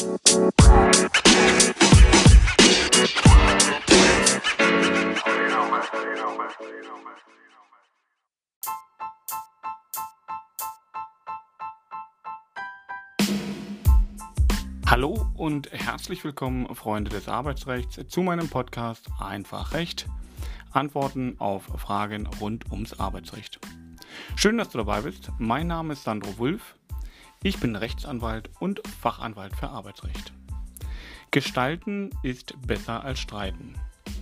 Hallo und herzlich willkommen, Freunde des Arbeitsrechts, zu meinem Podcast Einfach Recht. Antworten auf Fragen rund ums Arbeitsrecht. Schön, dass du dabei bist. Mein Name ist Sandro Wulff. Ich bin Rechtsanwalt und Fachanwalt für Arbeitsrecht. Gestalten ist besser als streiten.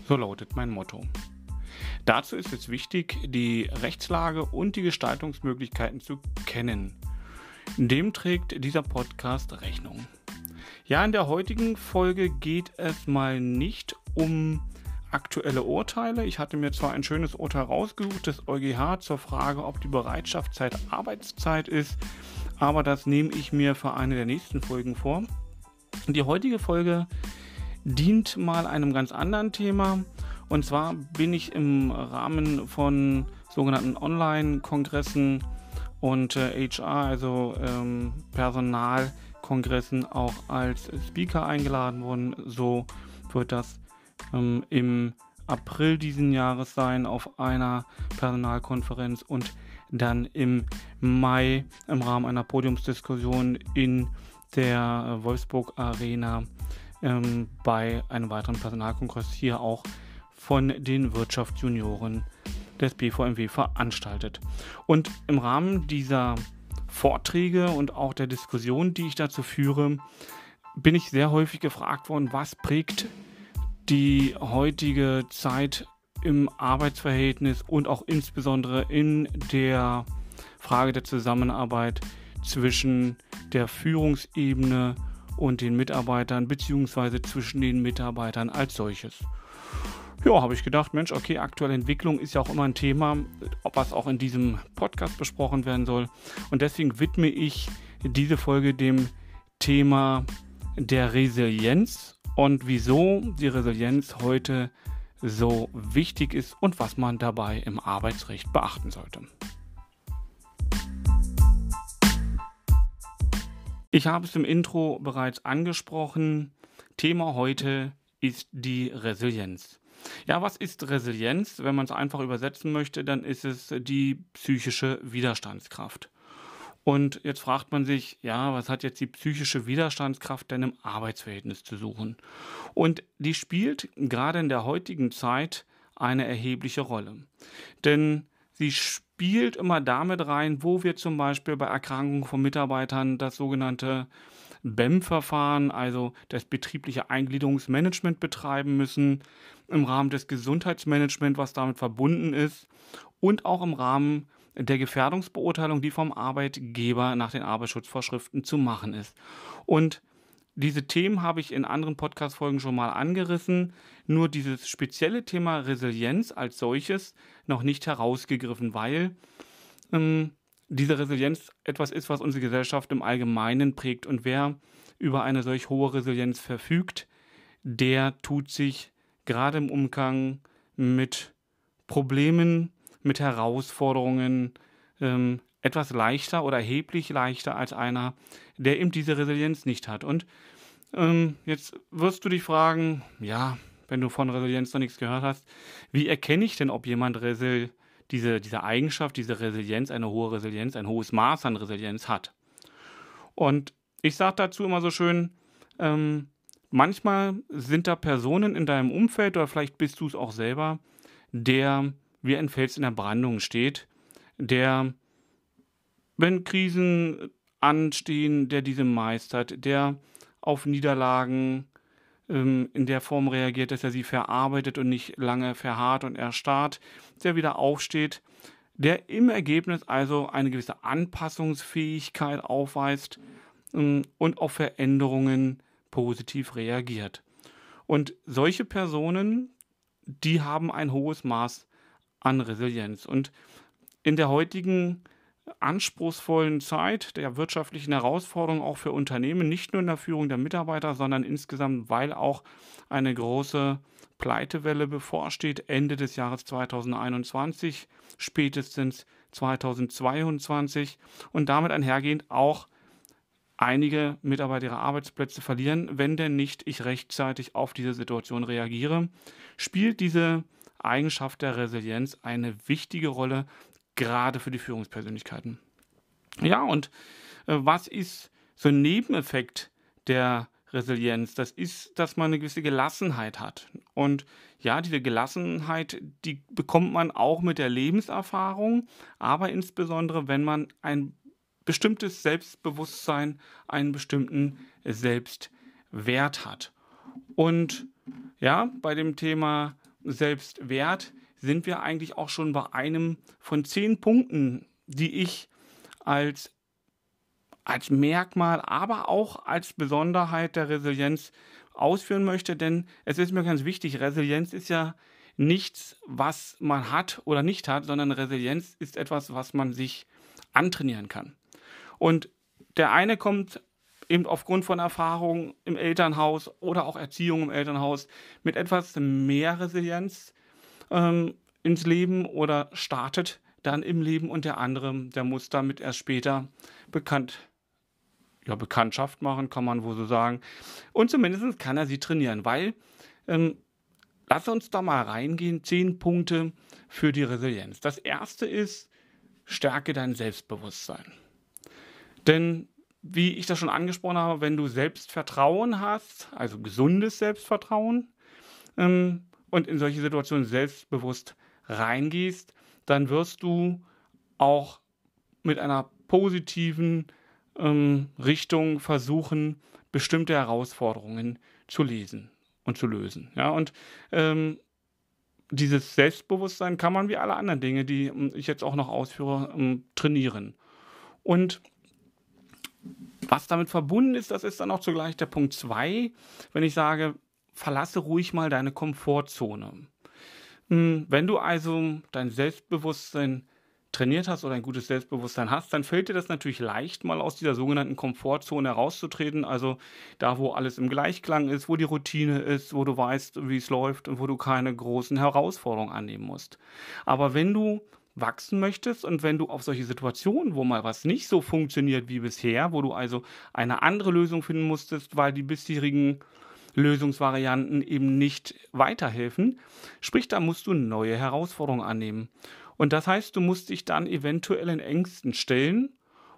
So lautet mein Motto. Dazu ist es wichtig, die Rechtslage und die Gestaltungsmöglichkeiten zu kennen. Dem trägt dieser Podcast Rechnung. Ja, in der heutigen Folge geht es mal nicht um aktuelle Urteile. Ich hatte mir zwar ein schönes Urteil rausgesucht des EuGH zur Frage, ob die Bereitschaftszeit Arbeitszeit ist, aber das nehme ich mir für eine der nächsten Folgen vor. Die heutige Folge dient mal einem ganz anderen Thema. Und zwar bin ich im Rahmen von sogenannten Online-Kongressen und äh, HR, also ähm, Personal, Kongressen auch als Speaker eingeladen worden. So wird das ähm, im April diesen Jahres sein auf einer Personalkonferenz und dann im Mai im Rahmen einer Podiumsdiskussion in der Wolfsburg Arena ähm, bei einem weiteren Personalkongress hier auch von den Wirtschaftsjunioren des BVMW veranstaltet. Und im Rahmen dieser Vorträge und auch der Diskussion, die ich dazu führe, bin ich sehr häufig gefragt worden, was prägt die heutige Zeit im Arbeitsverhältnis und auch insbesondere in der Frage der Zusammenarbeit zwischen der Führungsebene und den Mitarbeitern beziehungsweise zwischen den Mitarbeitern als solches ja, habe ich gedacht, Mensch, okay, aktuelle Entwicklung ist ja auch immer ein Thema, was auch in diesem Podcast besprochen werden soll. Und deswegen widme ich diese Folge dem Thema der Resilienz und wieso die Resilienz heute so wichtig ist und was man dabei im Arbeitsrecht beachten sollte. Ich habe es im Intro bereits angesprochen. Thema heute ist die Resilienz. Ja, was ist Resilienz? Wenn man es einfach übersetzen möchte, dann ist es die psychische Widerstandskraft. Und jetzt fragt man sich, ja, was hat jetzt die psychische Widerstandskraft denn im Arbeitsverhältnis zu suchen? Und die spielt gerade in der heutigen Zeit eine erhebliche Rolle. Denn sie spielt immer damit rein, wo wir zum Beispiel bei Erkrankungen von Mitarbeitern das sogenannte BEM-Verfahren, also das betriebliche Eingliederungsmanagement betreiben müssen, im Rahmen des Gesundheitsmanagements, was damit verbunden ist, und auch im Rahmen der Gefährdungsbeurteilung, die vom Arbeitgeber nach den Arbeitsschutzvorschriften zu machen ist. Und diese Themen habe ich in anderen Podcast-Folgen schon mal angerissen, nur dieses spezielle Thema Resilienz als solches noch nicht herausgegriffen, weil ähm, diese Resilienz etwas ist, was unsere Gesellschaft im Allgemeinen prägt. Und wer über eine solch hohe Resilienz verfügt, der tut sich gerade im Umgang mit Problemen, mit Herausforderungen ähm, etwas leichter oder erheblich leichter als einer, der eben diese Resilienz nicht hat. Und ähm, jetzt wirst du dich fragen, ja, wenn du von Resilienz noch nichts gehört hast, wie erkenne ich denn, ob jemand Resil diese, diese Eigenschaft, diese Resilienz, eine hohe Resilienz, ein hohes Maß an Resilienz hat. Und ich sage dazu immer so schön, ähm, manchmal sind da Personen in deinem Umfeld oder vielleicht bist du es auch selber, der wie ein Fels in der Brandung steht, der, wenn Krisen anstehen, der diese meistert, der auf Niederlagen ähm, in der Form reagiert, dass er sie verarbeitet und nicht lange verharrt und erstarrt, der wieder aufsteht, der im Ergebnis also eine gewisse Anpassungsfähigkeit aufweist ähm, und auf Veränderungen positiv reagiert. Und solche Personen, die haben ein hohes Maß an Resilienz. Und in der heutigen anspruchsvollen Zeit der wirtschaftlichen Herausforderungen auch für Unternehmen, nicht nur in der Führung der Mitarbeiter, sondern insgesamt, weil auch eine große Pleitewelle bevorsteht, Ende des Jahres 2021, spätestens 2022 und damit einhergehend auch einige Mitarbeiter ihre Arbeitsplätze verlieren, wenn denn nicht ich rechtzeitig auf diese Situation reagiere, spielt diese Eigenschaft der Resilienz eine wichtige Rolle, gerade für die Führungspersönlichkeiten. Ja, und äh, was ist so ein Nebeneffekt der Resilienz? Das ist, dass man eine gewisse Gelassenheit hat. Und ja, diese Gelassenheit, die bekommt man auch mit der Lebenserfahrung, aber insbesondere, wenn man ein bestimmtes Selbstbewusstsein, einen bestimmten Selbstwert hat. Und ja, bei dem Thema Selbstwert sind wir eigentlich auch schon bei einem von zehn Punkten, die ich als, als Merkmal, aber auch als Besonderheit der Resilienz ausführen möchte. Denn es ist mir ganz wichtig, Resilienz ist ja nichts, was man hat oder nicht hat, sondern Resilienz ist etwas, was man sich antrainieren kann. Und der eine kommt eben aufgrund von Erfahrungen im Elternhaus oder auch Erziehung im Elternhaus mit etwas mehr Resilienz ähm, ins Leben oder startet dann im Leben und der andere, der muss damit erst später bekannt, ja, Bekanntschaft machen, kann man wohl so sagen. Und zumindest kann er sie trainieren, weil, ähm, lass uns da mal reingehen, zehn Punkte für die Resilienz. Das erste ist, stärke dein Selbstbewusstsein. Denn wie ich das schon angesprochen habe, wenn du Selbstvertrauen hast, also gesundes Selbstvertrauen, ähm, und in solche Situationen selbstbewusst reingehst, dann wirst du auch mit einer positiven ähm, Richtung versuchen, bestimmte Herausforderungen zu lesen und zu lösen. Ja, und ähm, dieses Selbstbewusstsein kann man wie alle anderen Dinge, die ähm, ich jetzt auch noch ausführe, ähm, trainieren. Und was damit verbunden ist, das ist dann auch zugleich der Punkt 2, wenn ich sage, verlasse ruhig mal deine Komfortzone. Hm, wenn du also dein Selbstbewusstsein trainiert hast oder ein gutes Selbstbewusstsein hast, dann fällt dir das natürlich leicht, mal aus dieser sogenannten Komfortzone herauszutreten. Also da, wo alles im Gleichklang ist, wo die Routine ist, wo du weißt, wie es läuft und wo du keine großen Herausforderungen annehmen musst. Aber wenn du wachsen möchtest und wenn du auf solche Situationen, wo mal was nicht so funktioniert wie bisher, wo du also eine andere Lösung finden musstest, weil die bisherigen Lösungsvarianten eben nicht weiterhelfen, sprich, da musst du neue Herausforderungen annehmen. Und das heißt, du musst dich dann eventuell in Ängsten stellen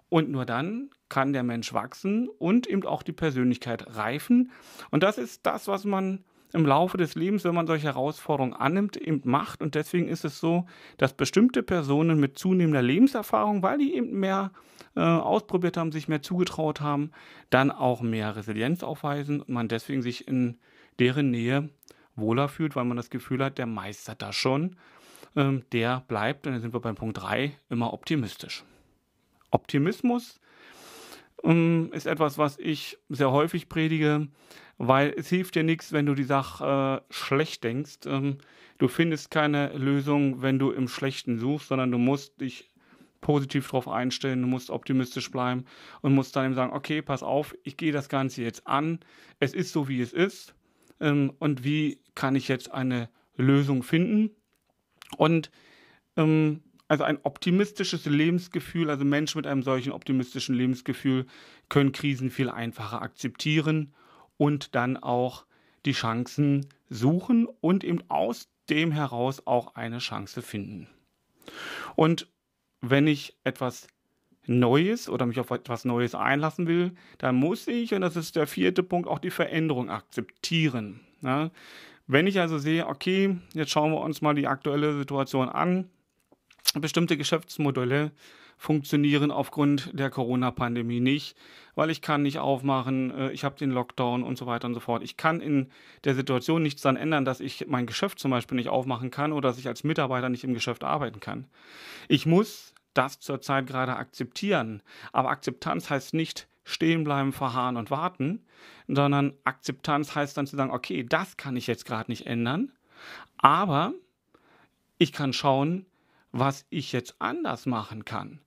und nur dann kann der Mensch wachsen und eben auch die Persönlichkeit reifen. Und das ist das, was man im Laufe des Lebens, wenn man solche Herausforderungen annimmt, eben macht. Und deswegen ist es so, dass bestimmte Personen mit zunehmender Lebenserfahrung, weil die eben mehr äh, ausprobiert haben, sich mehr zugetraut haben, dann auch mehr Resilienz aufweisen und man deswegen sich in deren Nähe wohler fühlt, weil man das Gefühl hat, der meistert das schon. Ähm, der bleibt, und dann sind wir beim Punkt 3, immer optimistisch. Optimismus ist etwas, was ich sehr häufig predige, weil es hilft dir nichts, wenn du die Sache äh, schlecht denkst. Ähm, du findest keine Lösung, wenn du im Schlechten suchst, sondern du musst dich positiv darauf einstellen, du musst optimistisch bleiben und musst dann eben sagen, okay, pass auf, ich gehe das Ganze jetzt an, es ist so, wie es ist ähm, und wie kann ich jetzt eine Lösung finden und ähm, also ein optimistisches Lebensgefühl, also Menschen mit einem solchen optimistischen Lebensgefühl können Krisen viel einfacher akzeptieren und dann auch die Chancen suchen und eben aus dem heraus auch eine Chance finden. Und wenn ich etwas Neues oder mich auf etwas Neues einlassen will, dann muss ich, und das ist der vierte Punkt, auch die Veränderung akzeptieren. Ja? Wenn ich also sehe, okay, jetzt schauen wir uns mal die aktuelle Situation an, bestimmte Geschäftsmodelle funktionieren aufgrund der Corona-Pandemie nicht, weil ich kann nicht aufmachen, äh, ich habe den Lockdown und so weiter und so fort. Ich kann in der Situation nichts daran ändern, dass ich mein Geschäft zum Beispiel nicht aufmachen kann oder dass ich als Mitarbeiter nicht im Geschäft arbeiten kann. Ich muss das zurzeit gerade akzeptieren. Aber Akzeptanz heißt nicht stehen bleiben, verharren und warten, sondern Akzeptanz heißt dann zu sagen, okay, das kann ich jetzt gerade nicht ändern, aber ich kann schauen, was ich jetzt anders machen kann.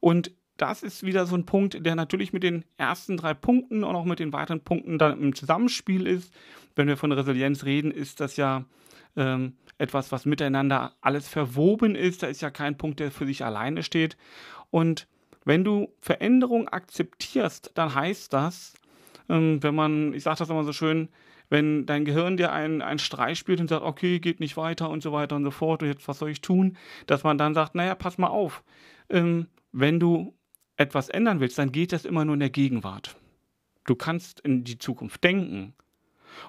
Und das ist wieder so ein Punkt, der natürlich mit den ersten drei Punkten und auch mit den weiteren Punkten dann im Zusammenspiel ist. Wenn wir von Resilienz reden, ist das ja ähm, etwas, was miteinander alles verwoben ist. Da ist ja kein Punkt, der für sich alleine steht. Und wenn du Veränderung akzeptierst, dann heißt das, ähm, wenn man, ich sage das immer so schön, wenn dein Gehirn dir einen, einen Streich spielt und sagt, okay, geht nicht weiter und so weiter und so fort, und jetzt was soll ich tun, dass man dann sagt, naja, pass mal auf, ähm, wenn du etwas ändern willst, dann geht das immer nur in der Gegenwart. Du kannst in die Zukunft denken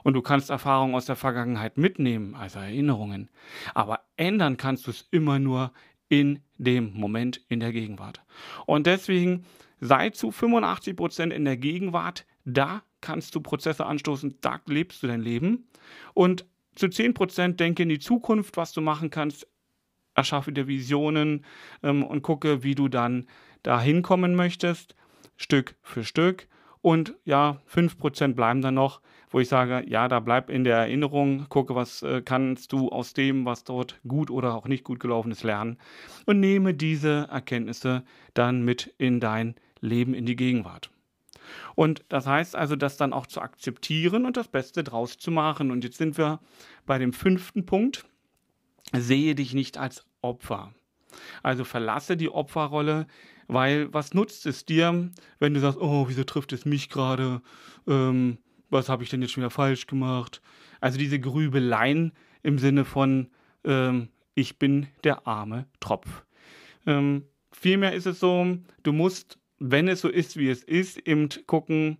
und du kannst Erfahrungen aus der Vergangenheit mitnehmen, also Erinnerungen, aber ändern kannst du es immer nur in dem Moment in der Gegenwart. Und deswegen sei zu 85 Prozent in der Gegenwart, da kannst du Prozesse anstoßen, da lebst du dein Leben. Und zu 10 Prozent denke in die Zukunft, was du machen kannst, erschaffe dir Visionen ähm, und gucke, wie du dann dahin kommen möchtest, Stück für Stück. Und ja, 5% bleiben dann noch, wo ich sage, ja, da bleib in der Erinnerung, gucke, was äh, kannst du aus dem, was dort gut oder auch nicht gut gelaufen ist, lernen. Und nehme diese Erkenntnisse dann mit in dein Leben, in die Gegenwart. Und das heißt also, das dann auch zu akzeptieren und das Beste draus zu machen. Und jetzt sind wir bei dem fünften Punkt. Sehe dich nicht als Opfer. Also verlasse die Opferrolle, weil was nutzt es dir, wenn du sagst, oh, wieso trifft es mich gerade? Ähm, was habe ich denn jetzt schon wieder falsch gemacht? Also diese Grübeleien im Sinne von, ähm, ich bin der arme Tropf. Ähm, vielmehr ist es so, du musst, wenn es so ist, wie es ist, eben gucken,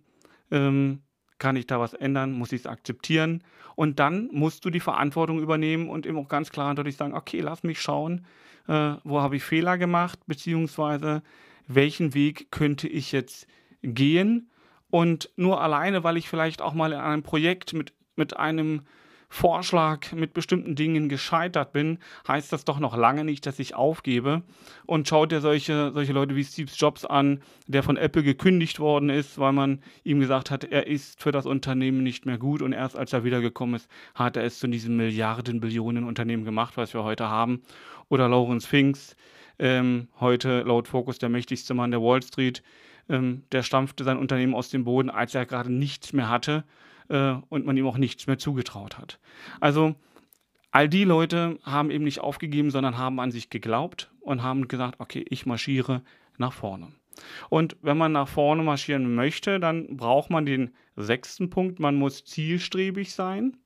ähm, kann ich da was ändern, muss ich es akzeptieren und dann musst du die Verantwortung übernehmen und eben auch ganz klar und deutlich sagen, okay, lass mich schauen, äh, wo habe ich Fehler gemacht, beziehungsweise welchen Weg könnte ich jetzt gehen. Und nur alleine, weil ich vielleicht auch mal in einem Projekt mit, mit einem Vorschlag mit bestimmten Dingen gescheitert bin, heißt das doch noch lange nicht, dass ich aufgebe. Und schaut dir solche, solche Leute wie Steve Jobs an, der von Apple gekündigt worden ist, weil man ihm gesagt hat, er ist für das Unternehmen nicht mehr gut. Und erst als er wiedergekommen ist, hat er es zu diesem Milliarden, Billionen Unternehmen gemacht, was wir heute haben. Oder Lawrence Finks, ähm, heute laut Focus der mächtigste Mann der Wall Street, ähm, der stampfte sein Unternehmen aus dem Boden, als er gerade nichts mehr hatte äh, und man ihm auch nichts mehr zugetraut hat. Also all die Leute haben eben nicht aufgegeben, sondern haben an sich geglaubt und haben gesagt, okay, ich marschiere nach vorne. Und wenn man nach vorne marschieren möchte, dann braucht man den sechsten Punkt, man muss zielstrebig sein.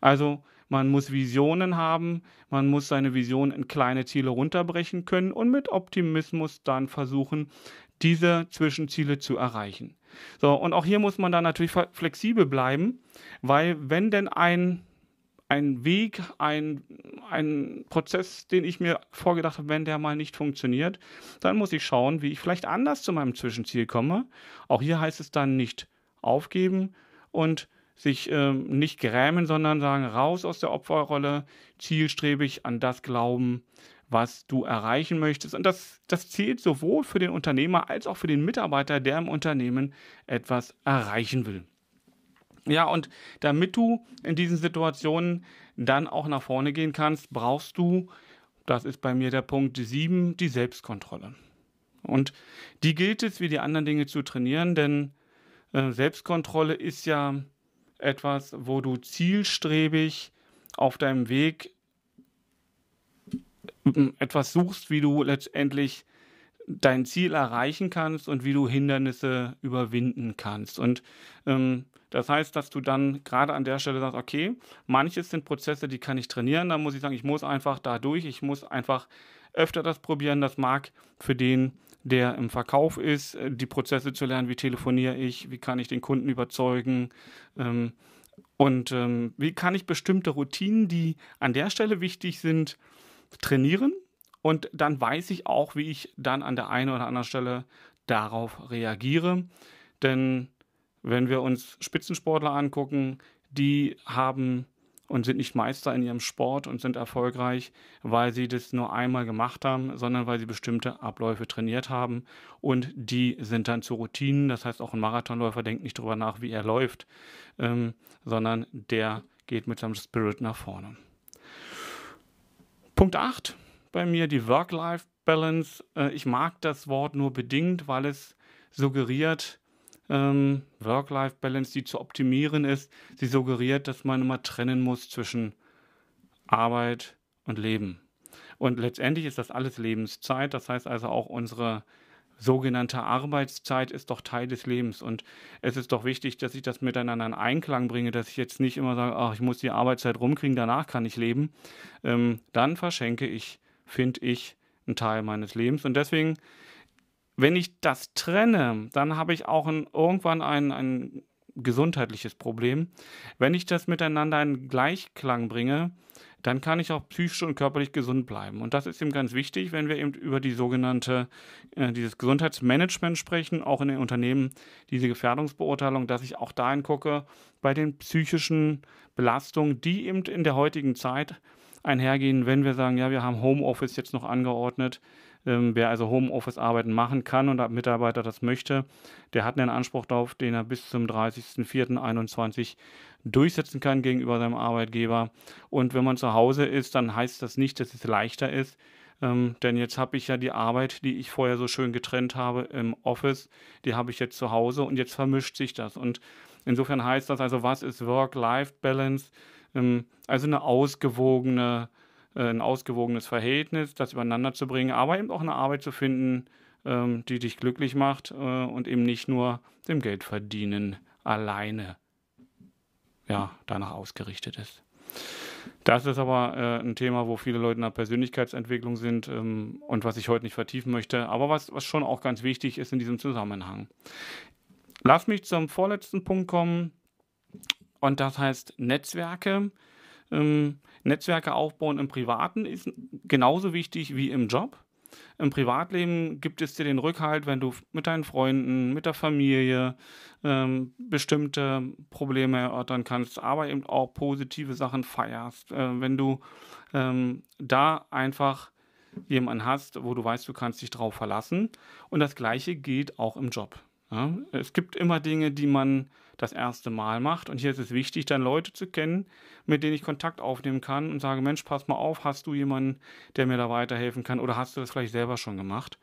Also man muss Visionen haben, man muss seine Vision in kleine Ziele runterbrechen können und mit Optimismus dann versuchen, diese Zwischenziele zu erreichen. So, und auch hier muss man dann natürlich flexibel bleiben, weil wenn denn ein, ein Weg, ein, ein Prozess, den ich mir vorgedacht habe, wenn der mal nicht funktioniert, dann muss ich schauen, wie ich vielleicht anders zu meinem Zwischenziel komme. Auch hier heißt es dann nicht aufgeben und sich äh, nicht grämen, sondern sagen, raus aus der Opferrolle, zielstrebig an das glauben, was du erreichen möchtest. Und das, das zählt sowohl für den Unternehmer als auch für den Mitarbeiter, der im Unternehmen etwas erreichen will. Ja, und damit du in diesen Situationen dann auch nach vorne gehen kannst, brauchst du, das ist bei mir der Punkt 7, die Selbstkontrolle. Und die gilt es wie die anderen Dinge zu trainieren, denn äh, Selbstkontrolle ist ja etwas, wo du zielstrebig auf deinem Weg etwas suchst, wie du letztendlich dein Ziel erreichen kannst und wie du Hindernisse überwinden kannst. Und ähm, das heißt, dass du dann gerade an der Stelle sagst, okay, manches sind Prozesse, die kann ich trainieren, da muss ich sagen, ich muss einfach da durch, ich muss einfach öfter das probieren. Das mag für den, der im Verkauf ist, äh, die Prozesse zu lernen, wie telefoniere ich, wie kann ich den Kunden überzeugen? Ähm, und ähm, wie kann ich bestimmte Routinen, die an der Stelle wichtig sind, trainieren und dann weiß ich auch, wie ich dann an der einen oder anderen Stelle darauf reagiere. Denn wenn wir uns Spitzensportler angucken, die haben und sind nicht Meister in ihrem Sport und sind erfolgreich, weil sie das nur einmal gemacht haben, sondern weil sie bestimmte Abläufe trainiert haben und die sind dann zu Routinen. Das heißt, auch ein Marathonläufer denkt nicht darüber nach, wie er läuft, ähm, sondern der geht mit seinem Spirit nach vorne. Punkt 8 bei mir die Work-Life-Balance. Äh, ich mag das Wort nur bedingt, weil es suggeriert, ähm, Work-Life-Balance, die zu optimieren ist, sie suggeriert, dass man immer trennen muss zwischen Arbeit und Leben. Und letztendlich ist das alles Lebenszeit. Das heißt also auch unsere sogenannte Arbeitszeit ist doch Teil des Lebens und es ist doch wichtig, dass ich das miteinander in Einklang bringe, dass ich jetzt nicht immer sage, ach, ich muss die Arbeitszeit rumkriegen, danach kann ich leben. Ähm, dann verschenke ich, finde ich, einen Teil meines Lebens und deswegen, wenn ich das trenne, dann habe ich auch ein, irgendwann ein, ein gesundheitliches Problem. Wenn ich das miteinander in Gleichklang bringe, dann kann ich auch psychisch und körperlich gesund bleiben. Und das ist eben ganz wichtig, wenn wir eben über die sogenannte, äh, dieses Gesundheitsmanagement sprechen, auch in den Unternehmen, diese Gefährdungsbeurteilung, dass ich auch dahin gucke, bei den psychischen Belastungen, die eben in der heutigen Zeit einhergehen, wenn wir sagen, ja, wir haben Homeoffice jetzt noch angeordnet, ähm, wer also Homeoffice-Arbeiten machen kann und ein Mitarbeiter das möchte, der hat einen Anspruch darauf, den er bis zum 30.04.2021 durchsetzen kann gegenüber seinem Arbeitgeber. Und wenn man zu Hause ist, dann heißt das nicht, dass es leichter ist. Ähm, denn jetzt habe ich ja die Arbeit, die ich vorher so schön getrennt habe im Office, die habe ich jetzt zu Hause und jetzt vermischt sich das. Und insofern heißt das also, was ist Work-Life-Balance? Ähm, also eine ausgewogene ein ausgewogenes Verhältnis, das übereinander zu bringen, aber eben auch eine Arbeit zu finden, ähm, die dich glücklich macht äh, und eben nicht nur dem Geldverdienen alleine ja, danach ausgerichtet ist. Das ist aber äh, ein Thema, wo viele Leute in der Persönlichkeitsentwicklung sind ähm, und was ich heute nicht vertiefen möchte, aber was, was schon auch ganz wichtig ist in diesem Zusammenhang. Lass mich zum vorletzten Punkt kommen und das heißt Netzwerke. Ähm, Netzwerke aufbauen im Privaten ist genauso wichtig wie im Job. Im Privatleben gibt es dir den Rückhalt, wenn du mit deinen Freunden, mit der Familie ähm, bestimmte Probleme erörtern kannst, aber eben auch positive Sachen feierst. Äh, wenn du ähm, da einfach jemanden hast, wo du weißt, du kannst dich drauf verlassen. Und das Gleiche gilt auch im Job. Ja? Es gibt immer Dinge, die man das erste Mal macht. Und hier ist es wichtig, dann Leute zu kennen, mit denen ich Kontakt aufnehmen kann und sage, Mensch, pass mal auf, hast du jemanden, der mir da weiterhelfen kann oder hast du das vielleicht selber schon gemacht?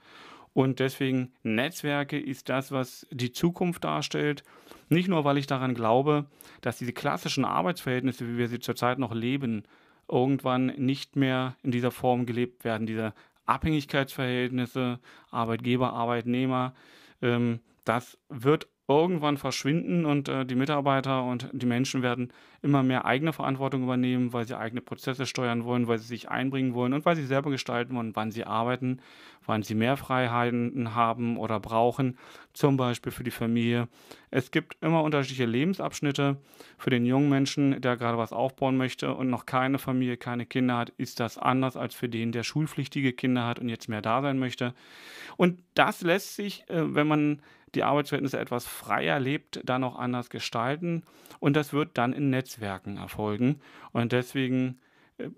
Und deswegen Netzwerke ist das, was die Zukunft darstellt. Nicht nur, weil ich daran glaube, dass diese klassischen Arbeitsverhältnisse, wie wir sie zurzeit noch leben, irgendwann nicht mehr in dieser Form gelebt werden. Diese Abhängigkeitsverhältnisse, Arbeitgeber, Arbeitnehmer, ähm, das wird irgendwann verschwinden und äh, die Mitarbeiter und die Menschen werden immer mehr eigene Verantwortung übernehmen, weil sie eigene Prozesse steuern wollen, weil sie sich einbringen wollen und weil sie selber gestalten wollen, wann sie arbeiten, wann sie mehr Freiheiten haben oder brauchen, zum Beispiel für die Familie. Es gibt immer unterschiedliche Lebensabschnitte. Für den jungen Menschen, der gerade was aufbauen möchte und noch keine Familie, keine Kinder hat, ist das anders als für den, der schulpflichtige Kinder hat und jetzt mehr da sein möchte. Und das lässt sich, äh, wenn man die Arbeitsverhältnisse etwas freier lebt, dann auch anders gestalten. Und das wird dann in Netzwerken erfolgen. Und deswegen äh,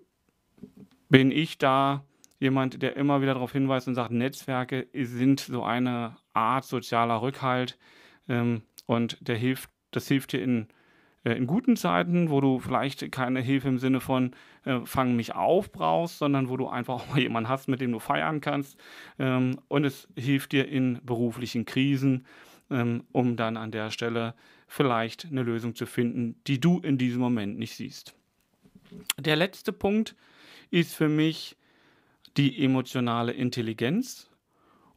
bin ich da jemand, der immer wieder darauf hinweist und sagt, Netzwerke sind so eine Art sozialer Rückhalt. Ähm, und der hilft, das hilft dir in in guten Zeiten, wo du vielleicht keine Hilfe im Sinne von äh, fang mich auf brauchst, sondern wo du einfach auch jemanden hast, mit dem du feiern kannst. Ähm, und es hilft dir in beruflichen Krisen, ähm, um dann an der Stelle vielleicht eine Lösung zu finden, die du in diesem Moment nicht siehst. Der letzte Punkt ist für mich die emotionale Intelligenz.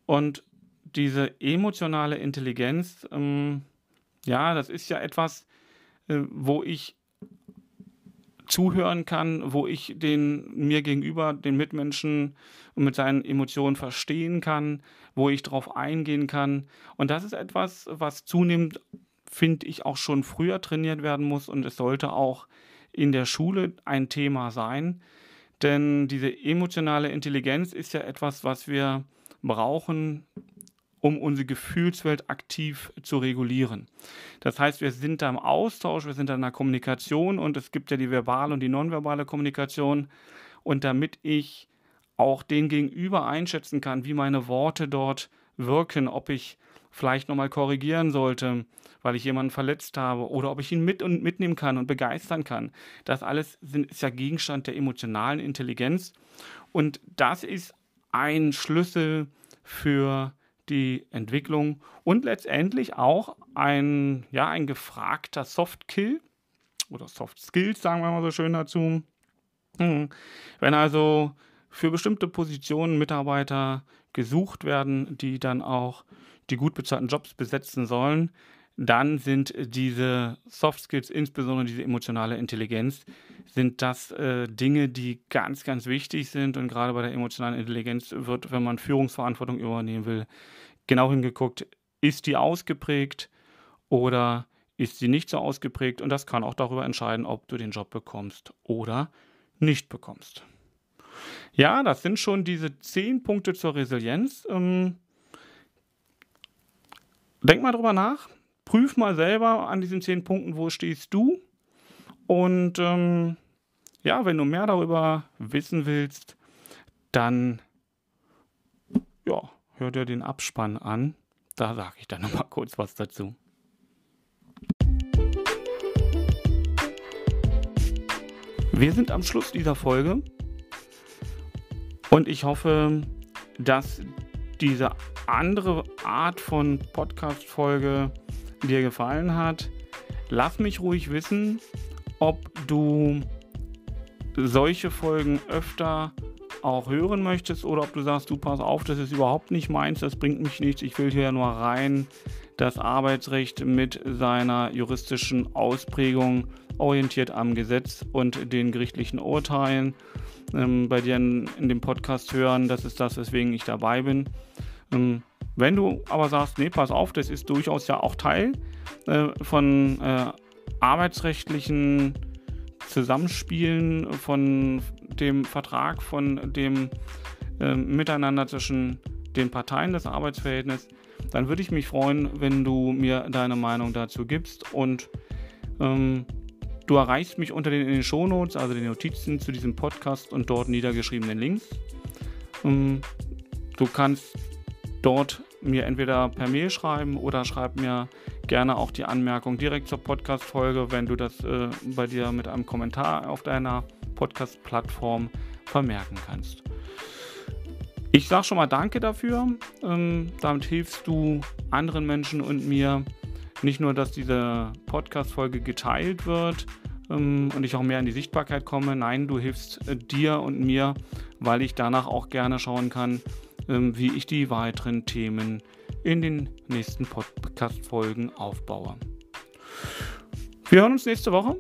Und diese emotionale Intelligenz, ähm, ja, das ist ja etwas, äh, wo ich zuhören kann, wo ich den mir gegenüber, den Mitmenschen mit seinen Emotionen verstehen kann, wo ich darauf eingehen kann. Und das ist etwas, was zunehmend, finde ich, auch schon früher trainiert werden muss und es sollte auch in der Schule ein Thema sein. Denn diese emotionale Intelligenz ist ja etwas, was wir brauchen, um unsere Gefühlswelt aktiv zu regulieren. Das heißt, wir sind da im Austausch, wir sind da in der Kommunikation und es gibt ja die verbale und die nonverbale Kommunikation. Und damit ich auch den Gegenüber einschätzen kann, wie meine Worte dort wirken, ob ich vielleicht nochmal korrigieren sollte, weil ich jemanden verletzt habe oder ob ich ihn mit und mitnehmen kann und begeistern kann. Das alles sind, ist ja Gegenstand der emotionalen Intelligenz und das ist ein Schlüssel für die Entwicklung und letztendlich auch ein, ja, ein gefragter Soft-Kill oder Soft Skills, sagen wir mal so schön dazu. Hm. Wenn also für bestimmte Positionen Mitarbeiter gesucht werden, die dann auch die gut bezahlten Jobs besetzen sollen, dann sind diese Soft Skills, insbesondere diese emotionale Intelligenz, sind das äh, Dinge, die ganz, ganz wichtig sind. Und gerade bei der emotionalen Intelligenz wird, wenn man Führungsverantwortung übernehmen will, genau hingeguckt, ist die ausgeprägt oder ist sie nicht so ausgeprägt? Und das kann auch darüber entscheiden, ob du den Job bekommst oder nicht bekommst. Ja, das sind schon diese zehn Punkte zur Resilienz. Ähm, denk mal drüber nach prüf mal selber an diesen zehn Punkten, wo stehst du. Und ähm, ja, wenn du mehr darüber wissen willst, dann ja, hör dir den Abspann an. Da sage ich dann nochmal kurz was dazu. Wir sind am Schluss dieser Folge und ich hoffe, dass diese andere Art von Podcast-Folge dir gefallen hat. Lass mich ruhig wissen, ob du solche Folgen öfter auch hören möchtest oder ob du sagst, du pass auf, das ist überhaupt nicht meins, das bringt mich nichts, ich will hier nur rein das Arbeitsrecht mit seiner juristischen Ausprägung orientiert am Gesetz und den gerichtlichen Urteilen ähm, bei dir in, in, dem Podcast hören. Das ist das, weswegen ich dabei bin. Ähm, wenn du aber sagst, nee, pass auf, das ist durchaus ja auch Teil äh, von äh, arbeitsrechtlichen Zusammenspielen, von dem Vertrag, von dem äh, Miteinander zwischen den Parteien des Arbeitsverhältnisses, dann würde ich mich freuen, wenn du mir deine Meinung dazu gibst und ähm, du erreichst mich unter den, in den Shownotes, also den Notizen zu diesem Podcast und dort niedergeschriebenen Links. Ähm, du kannst dort mir entweder per Mail schreiben oder schreib mir gerne auch die Anmerkung direkt zur Podcast-Folge, wenn du das äh, bei dir mit einem Kommentar auf deiner Podcast-Plattform vermerken kannst. Ich sage schon mal Danke dafür. Ähm, damit hilfst du anderen Menschen und mir nicht nur, dass diese Podcast-Folge geteilt wird ähm, und ich auch mehr in die Sichtbarkeit komme. Nein, du hilfst äh, dir und mir, weil ich danach auch gerne schauen kann, wie ich die weiteren Themen in den nächsten Podcast-Folgen aufbaue. Wir hören uns nächste Woche.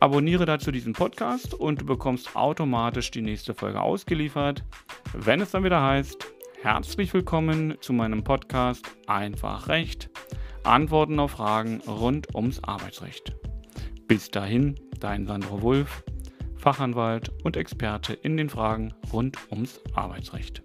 Abonniere dazu diesen Podcast und du bekommst automatisch die nächste Folge ausgeliefert, wenn es dann wieder heißt, herzlich willkommen zu meinem Podcast Einfach Recht. Antworten auf Fragen rund ums Arbeitsrecht. Bis dahin, dein Sandro Wulff, Fachanwalt und Experte in den Fragen rund ums Arbeitsrecht.